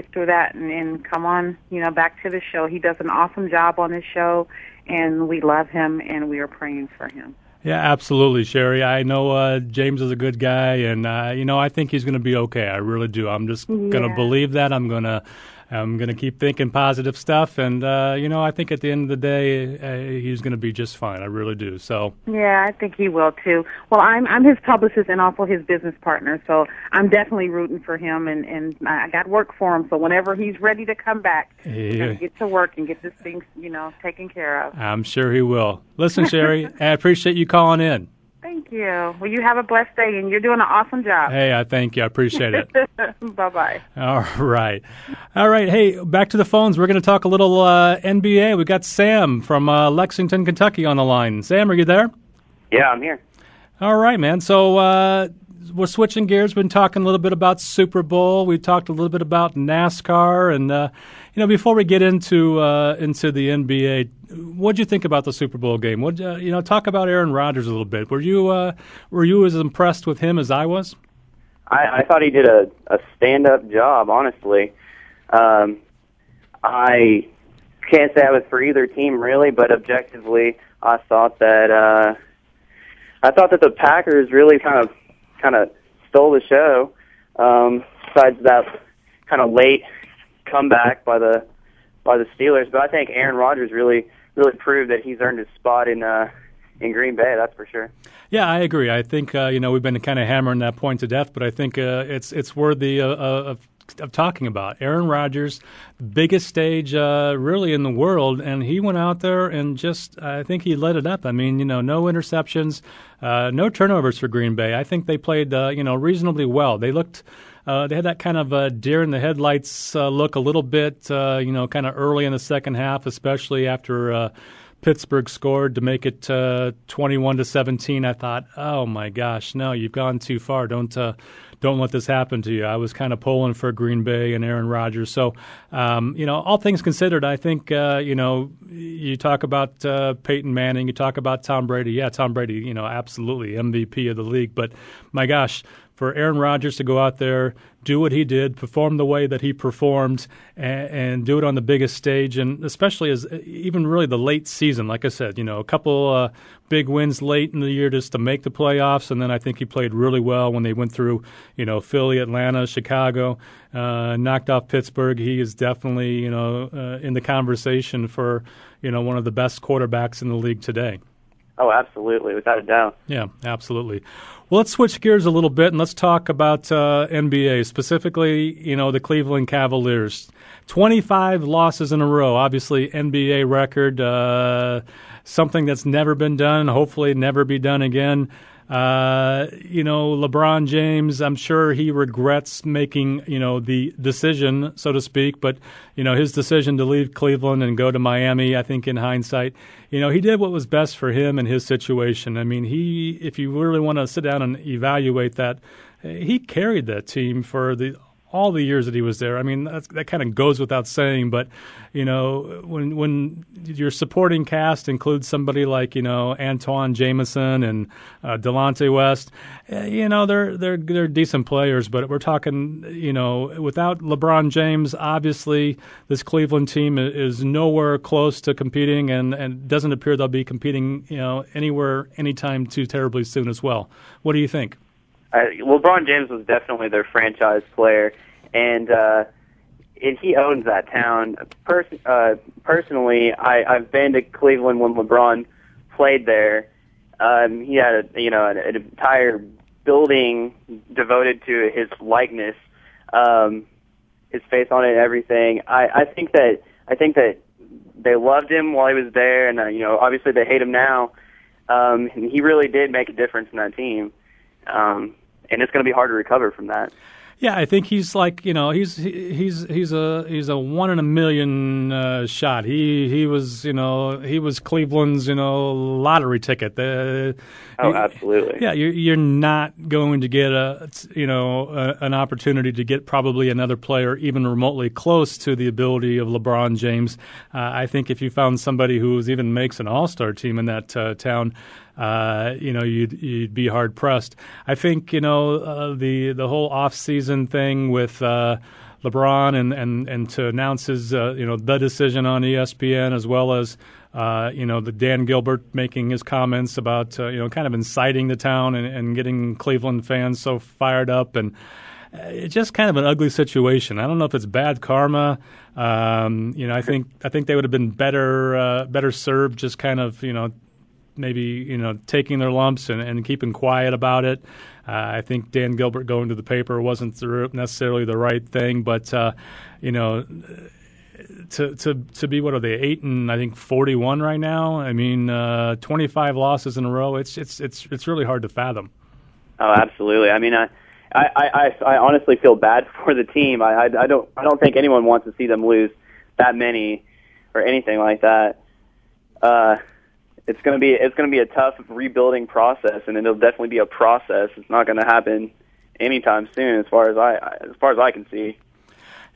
Get through that and, and come on, you know, back to the show. He does an awesome job on this show, and we love him, and we are praying for him. Yeah, absolutely, Sherry. I know uh, James is a good guy, and uh, you know I think he's going to be okay. I really do. I'm just going to believe that. I'm going to. I'm going to keep thinking positive stuff, and uh, you know, I think at the end of the day, uh, he's going to be just fine. I really do. So, Yeah, I think he will too. Well, I'm I'm his publicist and also his business partner, so I'm definitely rooting for him, and and I got work for him. So whenever he's ready to come back, Yeah. get to work and get this thing, you know, taken care of. I'm sure he will. Listen, Sherry, [laughs] I appreciate you calling in. Thank you. Well, you have a blessed day, and you're doing an awesome job. Hey, I thank you. I appreciate it. [laughs] bye bye. All right. All right. Hey, back to the phones. We're going to talk a little uh, NBA. We got Sam from uh, Lexington, Kentucky on the line. Sam, are you there? Yeah, I'm here. All right, man. So uh, we're switching gears. We've been talking a little bit about Super Bowl. We talked a little bit about NASCAR, and uh, you know, before we get into uh, into the NBA, what would you think about the Super Bowl game? What uh, you know? Talk about Aaron Rodgers a little bit. Were you uh, were you as impressed with him as I was? I, I thought he did a, a stand-up job, honestly. Um, I can't say I was for either team really, but objectively, I thought that uh, I thought that the Packers really kind of kind of stole the show. Um, besides that kind of late comeback by the by the Steelers, but I think Aaron Rodgers really really proved that he's earned his spot in uh, in Green Bay. That's for sure. Yeah, I agree. I think uh, you know we've been kind of hammering that point to death, but I think uh, it's it's worthy uh, of of talking about. Aaron Rodgers, biggest stage uh, really in the world, and he went out there and just I think he lit it up. I mean, you know, no interceptions, uh, no turnovers for Green Bay. I think they played uh, you know reasonably well. They looked. Uh, they had that kind of uh, deer in the headlights uh, look a little bit, uh, you know, kind of early in the second half, especially after uh, Pittsburgh scored to make it uh, 21 to 17. I thought, oh my gosh, no, you've gone too far. Don't don't let this happen to you. I was kind of pulling for Green Bay and Aaron Rodgers. So, um, you know, all things considered, I think, uh, you know, you talk about uh, Peyton Manning, you talk about Tom Brady. Yeah, Tom Brady, you know, absolutely MVP of the league. But my gosh, for Aaron Rodgers to go out there, do what he did, perform the way that he performed, and, and do it on the biggest stage, and especially as even really the late season. Like I said, you know, a couple uh, big wins late in the year just to make the playoffs, and then I think he played really well when they went through, you know, Philly, Atlanta, Chicago, uh, knocked off Pittsburgh. He is definitely, you know, uh, in the conversation for, you know, one of the best quarterbacks in the league today. Oh, absolutely, without a doubt. Yeah, absolutely. Well, let's switch gears a little bit and let's talk about uh, NBA, specifically, you know, the Cleveland Cavaliers. 25 losses in a row, obviously NBA record, uh, something that's never been done, hopefully never be done again. Uh, you know, LeBron James, I'm sure he regrets making, you know, the decision, so to speak, but, you know, his decision to leave Cleveland and go to Miami, I think in hindsight, you know, he did what was best for him and his situation. I mean, he, if you really want to sit down and evaluate that, he carried that team for the all the years that he was there. I mean, that kind of goes without saying, but you know, when when your supporting cast includes somebody like you know Antawn Jamison and uh, Delonte West, uh, you know they're they're they're decent players, but we're talking you know without LeBron James, obviously this Cleveland team is nowhere close to competing, and and doesn't appear they'll be competing you know anywhere anytime too terribly soon as well. What do you think? Uh, LeBron James was definitely their franchise player, and uh, and he owns that town. Pers- uh, personally, I, I've been to Cleveland when LeBron played there. Um, he had a you know an, an entire building devoted to his likeness, um, his face on it, and everything. I, I think that I think that they loved him while he was there, and uh, you know obviously they hate him now. Um, and he really did make a difference in that team um, and it's going to be hard to recover from that. Yeah, I think he's like you know he's he's he's a he's a one in a million uh, shot. He he was you know he was Cleveland's you know lottery ticket. Uh, oh, absolutely. Yeah, you're you're not going to get a you know a, an opportunity to get probably another player even remotely close to the ability of LeBron James. Uh, I think if you found somebody who even makes an All Star team in that uh, town. Uh, you know, you'd you'd be hard pressed. I think you know uh, the the whole off season thing with uh, LeBron and and and to announce his uh, you know the decision on ESPN as well as uh, you know the Dan Gilbert making his comments about uh, you know kind of inciting the town and, and getting Cleveland fans so fired up and uh, it's just kind of an ugly situation. I don't know if it's bad karma. Um, you know, I think I think they would have been better uh, better served just kind of you know maybe you know taking their lumps and, and keeping quiet about it. Uh, I think Dan Gilbert going to the paper wasn't necessarily the right thing, but uh, you know. To, to to be what are they eight and I think forty one right now? I mean, uh, twenty five losses in a row. It's it's it's it's really hard to fathom. Oh, absolutely. I mean, I I, I, I honestly feel bad [laughs] for the team. I, I, I don't I don't think anyone wants to see them lose that many or anything like that. Uh, it's gonna be it's gonna be a tough rebuilding process, and it'll definitely be a process. It's not going to happen anytime soon, as far as I as far as I can see.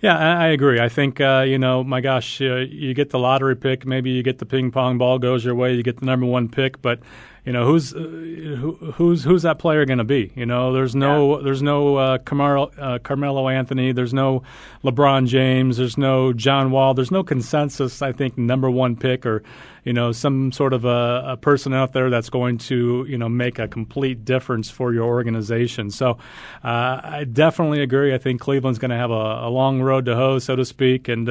Yeah, I agree. I think uh, you know, my gosh, uh, you get the lottery pick, maybe you get the ping pong ball goes your way, you get the number one pick, but you know who's uh, who, who's who's that player going to be? You know, there's no yeah. there's no uh, Carmelo, uh, Carmelo Anthony, there's no LeBron James, there's no John Wall, there's no consensus. I think number one pick or you know some sort of a, a person out there that's going to you know make a complete difference for your organization. So uh, I definitely agree. I think Cleveland's going to have a, a, long road to hoe, so to speak, and.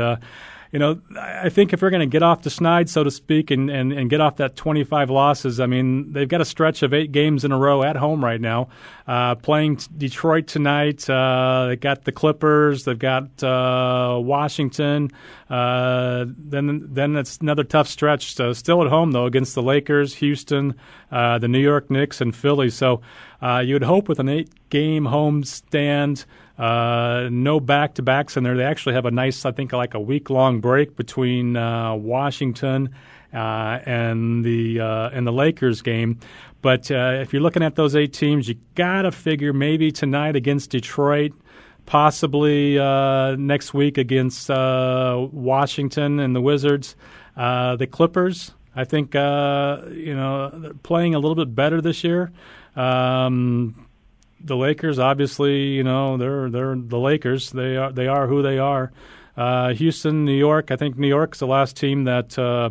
You know, I think if they're going to get off the schneid, so to speak, and, and, and get off that 25 losses, I mean, they've got a stretch of eight games in a row at home right now. Uh, playing Detroit tonight, uh, they got the Clippers, they've got uh, Washington. Uh, then then it's another tough stretch. So still at home though against the Lakers, Houston, uh, the New York Knicks, and Philly. So uh, you would hope with an eight-game home stand. Uh, no back to backs in there. They actually have a nice, I think, like a week long break between uh, Washington uh, and the uh, and the Lakers game. But uh, if you're looking at those eight teams, you got to figure maybe tonight against Detroit, possibly next week against Washington and the Wizards, the Clippers. I think you know playing a little bit better this year. Um, the Lakers, obviously, you know, they're they're the Lakers. They are they are who they are. Uh, Houston, New York. I think New York's the last team that uh,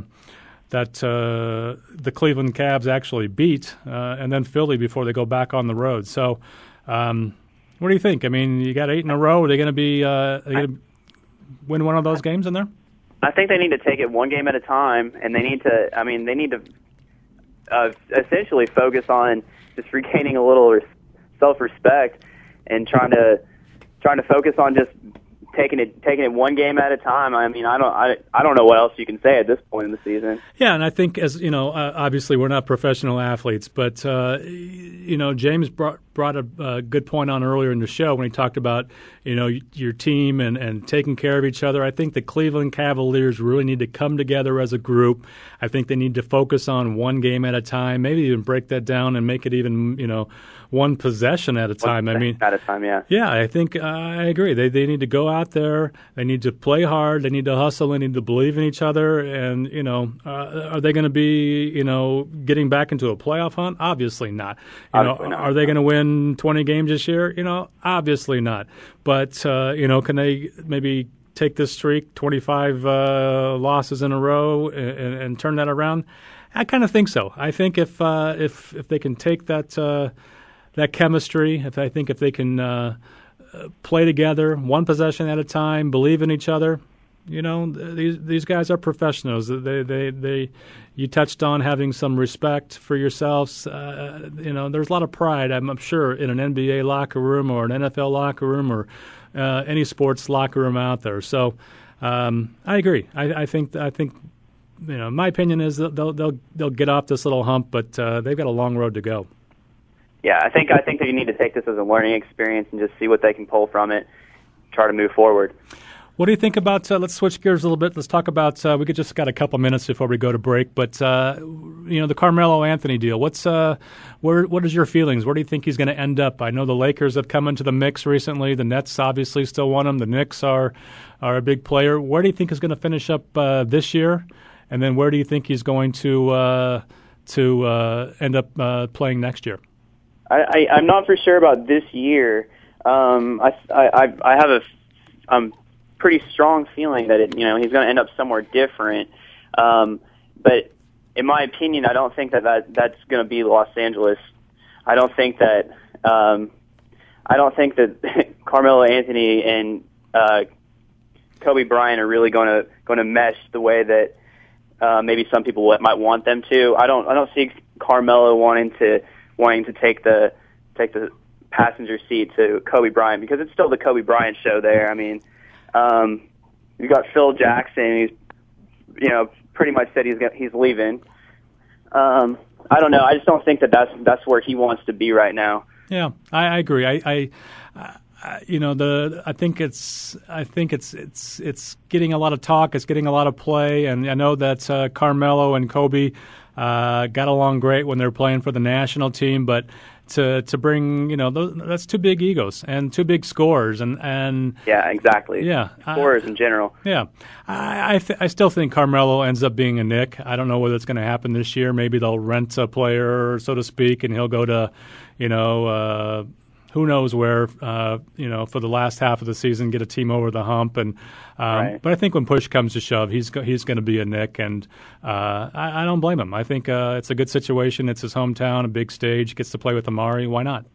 that uh, the Cleveland Cavs actually beat, uh, and then Philly before they go back on the road. So, um, what do you think? I mean, you got eight in a row. Are they going to be uh, to win one of those games in there? I think they need to take it one game at a time, and they need to. I mean, they need to uh, essentially focus on just regaining a little self respect and trying to trying to focus on just taking it taking it one game at a time. I mean, I don't I, I don't know what else you can say at this point in the season. Yeah, and I think as you know, uh, obviously we're not professional athletes, but uh, you know, James brought brought a, a, good point on earlier in the show when he talked about you know your team and and taking care of each other. I think the Cleveland Cavaliers really need to come together as a group. I think they need to focus on one game at a time, maybe even break that down and make it even you know one possession at a time. I mean, at a time, yeah. Yeah, I think uh, I agree. They they need to go out there. They need to play hard. They need to hustle. They need to believe in each other. And you know, uh, are they going to be you know getting back into a playoff hunt? Obviously not. You obviously know, not. are they going to win twenty games this year? You know, obviously not. But uh, you know, can they maybe take this streak, 25 uh, losses in a row, and, and, turn that around? I kind of think so. I think if uh, if if they can take that uh, that chemistry. If I think if they can uh, play together, one possession at a time, believe in each other, you know, these these guys are professionals. They they they. You touched on having some respect for yourselves. Uh, you know, there's a lot of pride. I'm, sure in an NBA locker room or an NFL locker room or uh, any sports locker room out there. So, um, I agree. I, I, think I think you know my opinion is they'll they'll they'll get off this little hump, but uh, they've got a long road to go yeah, I think I think that you need to take this as a learning experience and just see what they can pull from it, try to move forward. What do you think about? Uh, let's switch gears a little bit. Let's talk about. Uh, we could just got a couple minutes before we go to break, but uh, you know the Carmelo Anthony deal. What's uh, where? What is your feelings? Where do you think he's going to end up? I know the Lakers have come into the mix recently. The Nets obviously still want him. The Knicks are are a big player. Where do you think he's going to finish up uh, this year? And then where do you think he's going to uh, to end up playing next year? I, I, I'm not for sure about this year. Um, I, I, I have a um pretty strong feeling that it, you know he's going to end up somewhere different. Um, but in my opinion, I don't think that, that that's going to be Los Angeles. I don't think that um, I don't think that [laughs] Carmelo Anthony and uh, Kobe Bryant are really going to going to mesh the way that uh, maybe some people might want them to. I don't I don't see Carmelo wanting to wanting to take the take the passenger seat to Kobe Bryant because it's still the Kobe Bryant show there. I mean, um, you got Phil Jackson. He's you know pretty much said he's he's leaving. Um, I don't know. I just don't think that that's that's where he wants to be right now. Yeah, I, I agree. I, I, I, you know, the I think it's I think it's it's it's getting a lot of talk. It's getting a lot of play, and I know that uh, Carmelo and Kobe uh, got along great when they were playing for the national team, but to to bring you know those, that's two big egos and two big scores and and yeah exactly. Yeah scores in general. Yeah. I I, th- I, still think Carmelo ends up being a Knick. I don't know whether it's going to happen this year. Maybe they'll rent a player so to speak and he'll go to you know uh, who knows where, uh, you know, for the last half of the season, get a team over the hump. And um, right. but I think when push comes to shove, he's go- he's going to be a Knick, and uh, I, I, don't blame him. I think uh, it's a good situation. It's his hometown, a big stage, gets to play with Amar'e. Why not?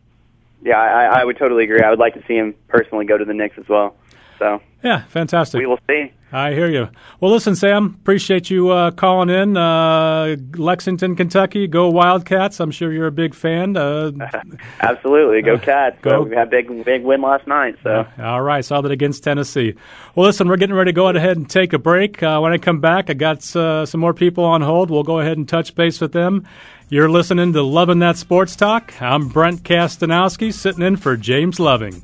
Yeah, I, I would totally agree. I would like to see him personally go to the Knicks as well. So yeah, fantastic. We will see. I hear you. Well, listen, Sam, appreciate you uh, calling in. Uh, Lexington, Kentucky, go Wildcats! I'm sure you're a big fan. Uh, [laughs] Absolutely, go Cats! Go. we had a big big win last night. So all right, saw that against Tennessee. Well, listen, we're getting ready to go ahead and take a break. Uh, when I come back, I got uh, some more people on hold. We'll go ahead and touch base with them. You're listening to Loving That Sports Talk. I'm Brent Kastanowski, sitting in for James Loving.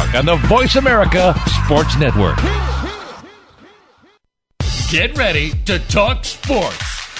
on the Voice America Sports Network. Get ready to talk sports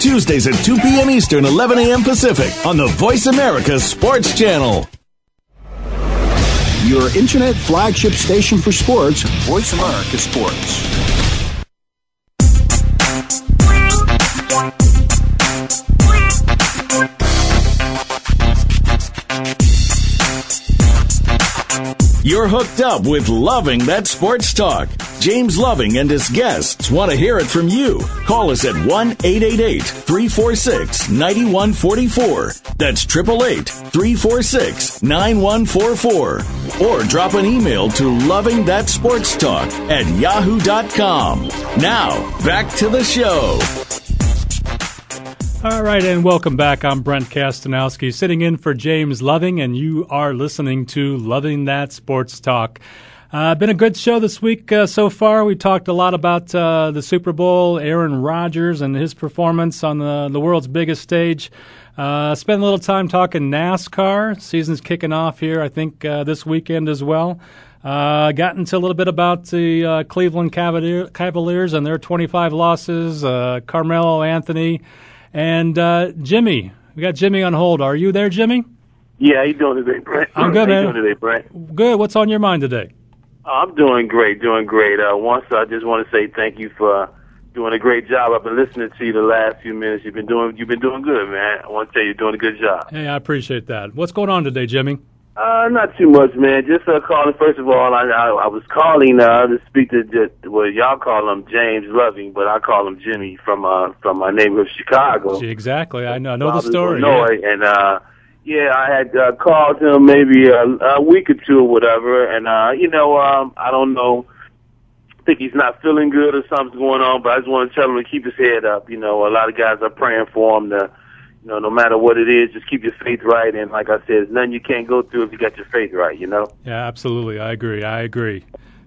Tuesdays at 2 p.m. Eastern, 11 a.m. Pacific on the Voice America Sports Channel. Your internet flagship station for sports, Voice America Sports. You're hooked up with Loving That Sports Talk. James Loving and his guests want to hear it from you. Call us at 1 888 346 9144. That's 888 346 9144. Or drop an email to Loving That Sports Talk at yahoo.com. Now, back to the show. All right, and welcome back. I'm Brent Kastanowski, sitting in for James Loving, and you are listening to Loving That Sports Talk. Uh, been a good show this week uh, so far. We talked a lot about uh, the Super Bowl, Aaron Rodgers, and his performance on the, the world's biggest stage. Uh, spend a little time talking NASCAR. Season's kicking off here, I think, uh, this weekend as well. Uh, got into a little bit about the uh, Cleveland Cavalier, Cavaliers and their 25 losses, uh, Carmelo Anthony, and uh, Jimmy. We got Jimmy on hold. Are you there, Jimmy? Yeah, how you doing today, Brent? I'm good, how man. you doing today, Brent? Good. What's on your mind today? I'm doing great, doing great. Uh, once I just want to say thank you for doing a great job. I've been listening to you the last few minutes. You've been doing, you've been doing good, man. I want to tell you, you're doing a good job. Hey, I appreciate that. What's going on today, Jimmy? Uh, not too much, man. Just uh, calling. First of all, I I, I was calling uh, to speak to just, well, y'all call him James Loving, but I call him Jimmy from uh from my neighborhood, Chicago. Exactly. I know. I know the story. Illinois, and uh, yeah, I had uh, called him maybe a, a week or two or whatever, and uh, you know, um, I don't know. I think he's not feeling good or something's going on, but I just want to tell him to keep his head up. You know, a lot of guys are praying for him to, you know, no matter what it is, just keep your faith right. And like I said, nothing you can't go through if you got your faith right. You know. Yeah, absolutely. I agree. I agree.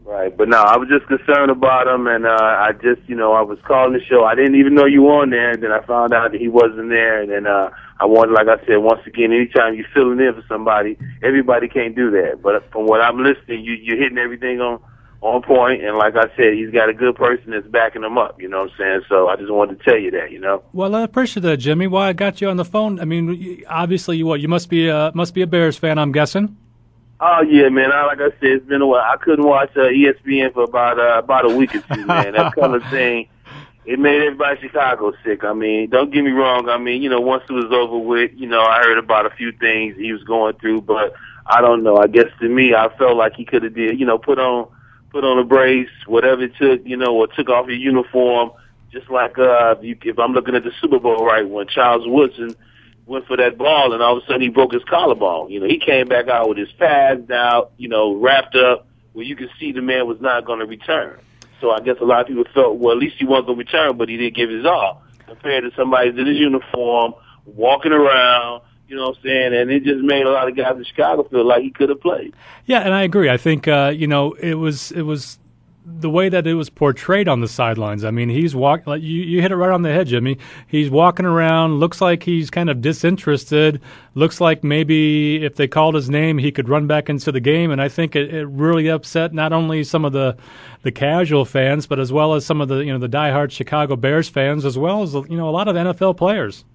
Right, but no, I was just concerned about him, and uh, I just, you know, I was calling the show. I didn't even know you were on there, and then I found out that he wasn't there, and then uh, I wanted, like I said, once again, anytime you're filling in for somebody, everybody can't do that. But from what I'm listening, you, you're hitting everything on on point, and like I said, he's got a good person that's backing him up. You know what I'm saying? So I just wanted to tell you that. You know. Well, I appreciate that, Jimmy. Why I got you on the phone? I mean, obviously, you what? You must be a must be a Bears fan. I'm guessing. Oh yeah, man. I, like I said, it's been a while. I couldn't watch uh, ESPN for about uh, about a week or two, man. That Cutler [laughs] thing, it made everybody in Chicago sick. I mean, don't get me wrong. I mean, you know, once it was over with, you know, I heard about a few things he was going through, but I don't know. I guess to me, I felt like he could have did, you know, put on put on a brace, whatever it took, you know, or took off your uniform. Just like uh, if, you, if I'm looking at the Super Bowl, right, when Charles Woodson went for that ball, and all of a sudden he broke his collarbone. You know, he came back out with his pads out, you know, wrapped up, where you could see the man was not going to return. So I guess a lot of people felt, well, at least he wasn't going to return, but he didn't give his all. Compared to somebody in his uniform, walking around, you know what I'm saying? And it just made a lot of guys in Chicago feel like he could have played. Yeah, and I agree. I think uh, you know it was it was the way that it was portrayed on the sidelines. I mean, he's walk like you, you hit it right on the head, Jimmy. He's walking around, looks like he's kind of disinterested. Looks like maybe if they called his name, he could run back into the game. And I think it, it really upset not only some of the the casual fans, but as well as some of the you know the diehard Chicago Bears fans, as well as you know a lot of NFL players.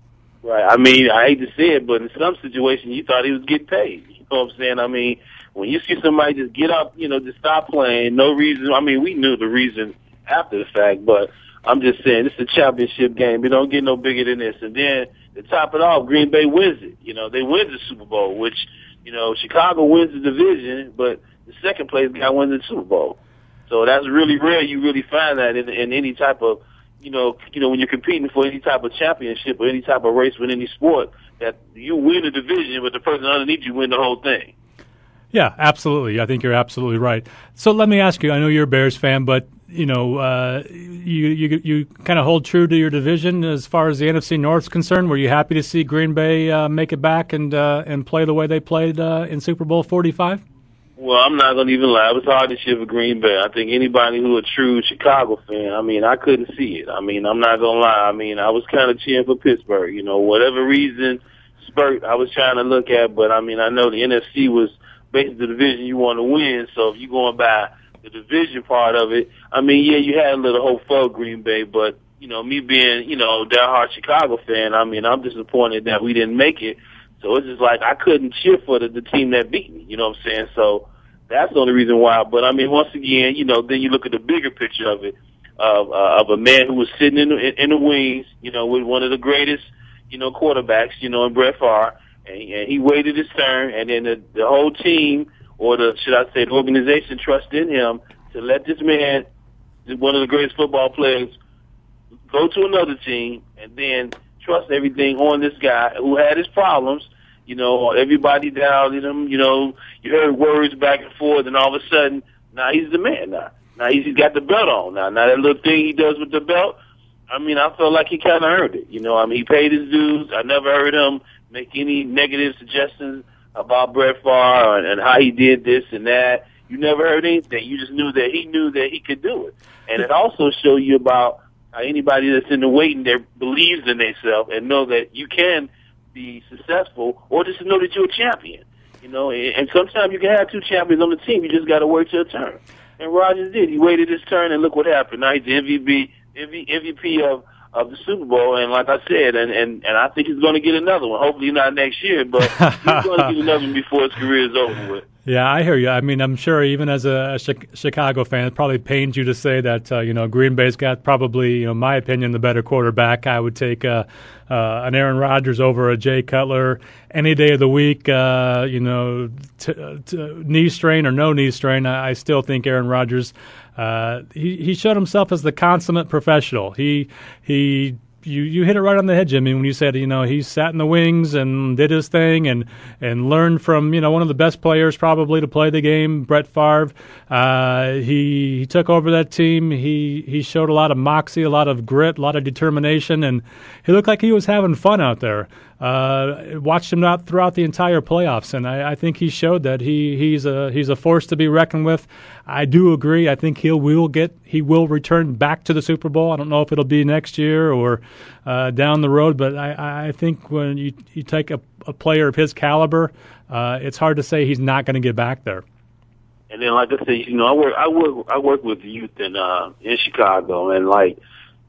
Right. I mean, I hate to say it, but in some situations, you thought he was getting paid. You know what I'm saying? I mean, when you see somebody just get up, you know, just stop playing, no reason. I mean, we knew the reason after the fact, but I'm just saying this is a championship game. It don't get no bigger than this. And then to top it off, Green Bay wins it. You know, they win the Super Bowl, which you know Chicago wins the division, but the second place guy wins the Super Bowl. So that's really rare. You really find that in, in any type of you know, you know, when you're competing for any type of championship or any type of race with any sport, that you win a division, but the person underneath you win the whole thing. Yeah, absolutely. I think you're absolutely right. So let me ask you. I know you're a Bears fan, but you know, uh, you you you kind of hold true to your division as far as the NFC North's concerned. Were you happy to see Green Bay uh, make it back and uh, and play the way they played uh, in Super Bowl 45? Well, I'm not going to even lie. It was hard to cheer for Green Bay. I think anybody who a true Chicago fan, I mean, I couldn't see it. I mean, I'm not going to lie. I mean, I was kind of cheering for Pittsburgh. You know, whatever reason, spurt I was trying to look at, but I mean, I know the NFC was basically the division you want to win. So if you're going by the division part of it, I mean, yeah, you had a little hope for Green Bay, but you know, me being you know diehard Chicago fan, I mean, I'm disappointed that we didn't make it. So it's just like I couldn't cheer for the, the team that beat me. You know what I'm saying? So that's the only reason why. But I mean, once again, you know, then you look at the bigger picture of it, of uh, of a man who was sitting in the, in the wings, you know, with one of the greatest, you know, quarterbacks, you know, in Brett Favre, and, and he waited his turn, and then the, the whole team, or the should I say, the organization, trusted in him to let this man, one of the greatest football players, go to another team, and then trust everything on this guy who had his problems. You know, everybody doubted him. You know, you heard words back and forth, and all of a sudden, now he's the man. Now, now he's got the belt on. Now, now that little thing he does with the belt, I mean, I felt like he kind of earned it. You know, I mean, he paid his dues. I never heard him make any negative suggestions about Brett Favre and, and how he did this and that. You never heard anything. You just knew that he knew that he could do it. And it also showed you about how anybody that's in the waiting there believes in themselves and know that you can be successful or just know that you're a champion. You know, and, and sometimes you can have two champions on the team. You just got to wait your turn. And Rodgers did. He waited his turn, and look what happened. Now he's the MVP, MVP of of the Super Bowl. And like I said, and and and I think he's going to get another one. Hopefully not next year, but [laughs] he's going to get another one before his career is over with. Yeah, I hear you. I mean, I'm sure even as a, Chicago fan, it probably pains you to say that uh, you know Green Bay's got probably, you know, my opinion, the better quarterback. I would take uh, uh, an Aaron Rodgers over a Jay Cutler any day of the week. Uh, you know, t- t- knee strain or no knee strain, I, I still think Aaron Rodgers. Uh, he he showed himself as the consummate professional. He he you you hit it right on the head, Jimmy, when you said you know he sat in the wings and did his thing and and learned from you know one of the best players probably to play the game, Brett Favre. Uh, he he took over that team. He he showed a lot of moxie, a lot of grit, a lot of determination, and he looked like he was having fun out there. Uh, watched him out throughout the entire playoffs, and I, I, think he showed that he he's a he's a force to be reckoned with. I do agree. I think he'll will get he will return back to the Super Bowl. I don't know if it'll be next year or uh, down the road, but I, I think when you you take a, a player of his caliber, uh, it's hard to say he's not going to get back there. And then, like I said, you know, I work I work I work with youth in uh, in Chicago, and like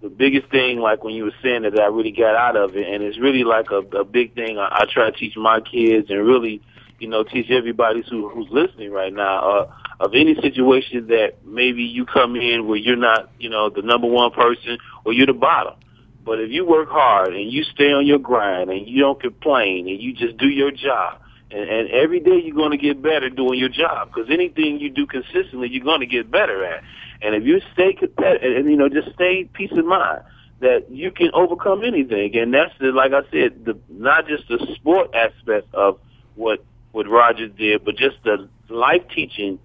the biggest thing, like when you were saying that, I really got out of it, and it's really like a, a big thing. I, I try to teach my kids, and really, you know, teach everybody who, who's listening right now. Uh, of any situation that maybe you come in where you're not, you know, the number one person or you're the bottom. But if you work hard and you stay on your grind and you don't complain and you just do your job, and, and every day you're going to get better doing your job because anything you do consistently, you're going to get better at. And if you stay competitive, and you know, just stay peace of mind that you can overcome anything. And that's the, like I said, the not just the sport aspect of what what Rodgers did, but just the life teaching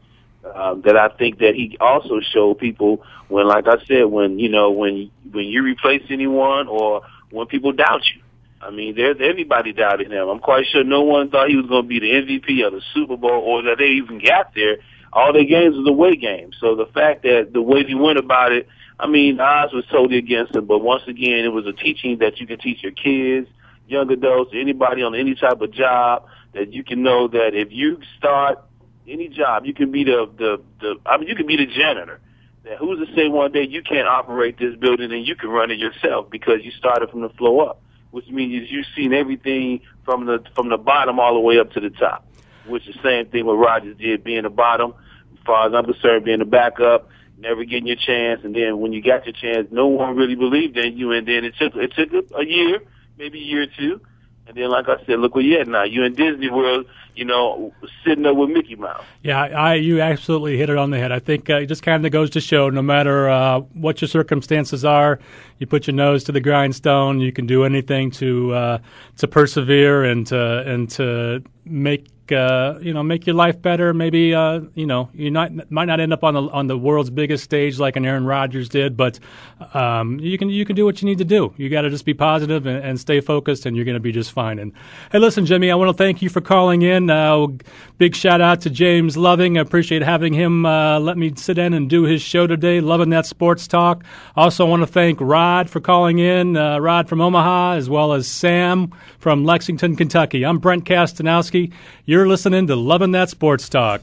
um, that I think that he also showed people when, like I said, when you know when when you replace anyone or when people doubt you. I mean, there's everybody doubted him. I'm quite sure no one thought he was going to be the MVP of the Super Bowl or that they even got there all their games was away games. So the fact that the way he went about it, I mean, the odds was totally against him. But once again, it was a teaching that you can teach your kids, young adults, anybody on any type of job that you can know that if you start any job, you can be the the the. I mean, you can be the janitor. That who's to say one day you can't operate this building and you can run it yourself because you started from the floor up, which means you've seen everything from the from the bottom all the way up to the top which is the same thing what Rodgers did, being the bottom, as far as I'm concerned, being the backup, never getting your chance, and then when you got your chance, no one really believed in you, and then it took it took a year, maybe a year or two, and then like I said, look where you're at now. You in Disney World, you know, sitting there with Mickey Mouse. Yeah, I you absolutely hit it on the head. I think uh, it just kind of goes to show, no matter uh, what your circumstances are, you put your nose to the grindstone. You can do anything to uh, to persevere and to and to make uh, you know make your life better. Maybe uh, you know you might not end up on the on the world's biggest stage like an Aaron Rodgers did, but um, you can you can do what you need to do. You got to just be positive and, and, stay focused, and you're going to be just fine. And hey, listen, Jimmy, I want to thank you for calling in. Uh, big shout out to James Loving. I appreciate having him uh, let me sit in and do his show today. Loving that sports talk. Also, want to thank Rod for calling in. Uh, Rod from Omaha, as well as Sam from Lexington, Kentucky. I'm Brent Kastanowski. You're listening to Loving That Sports Talk.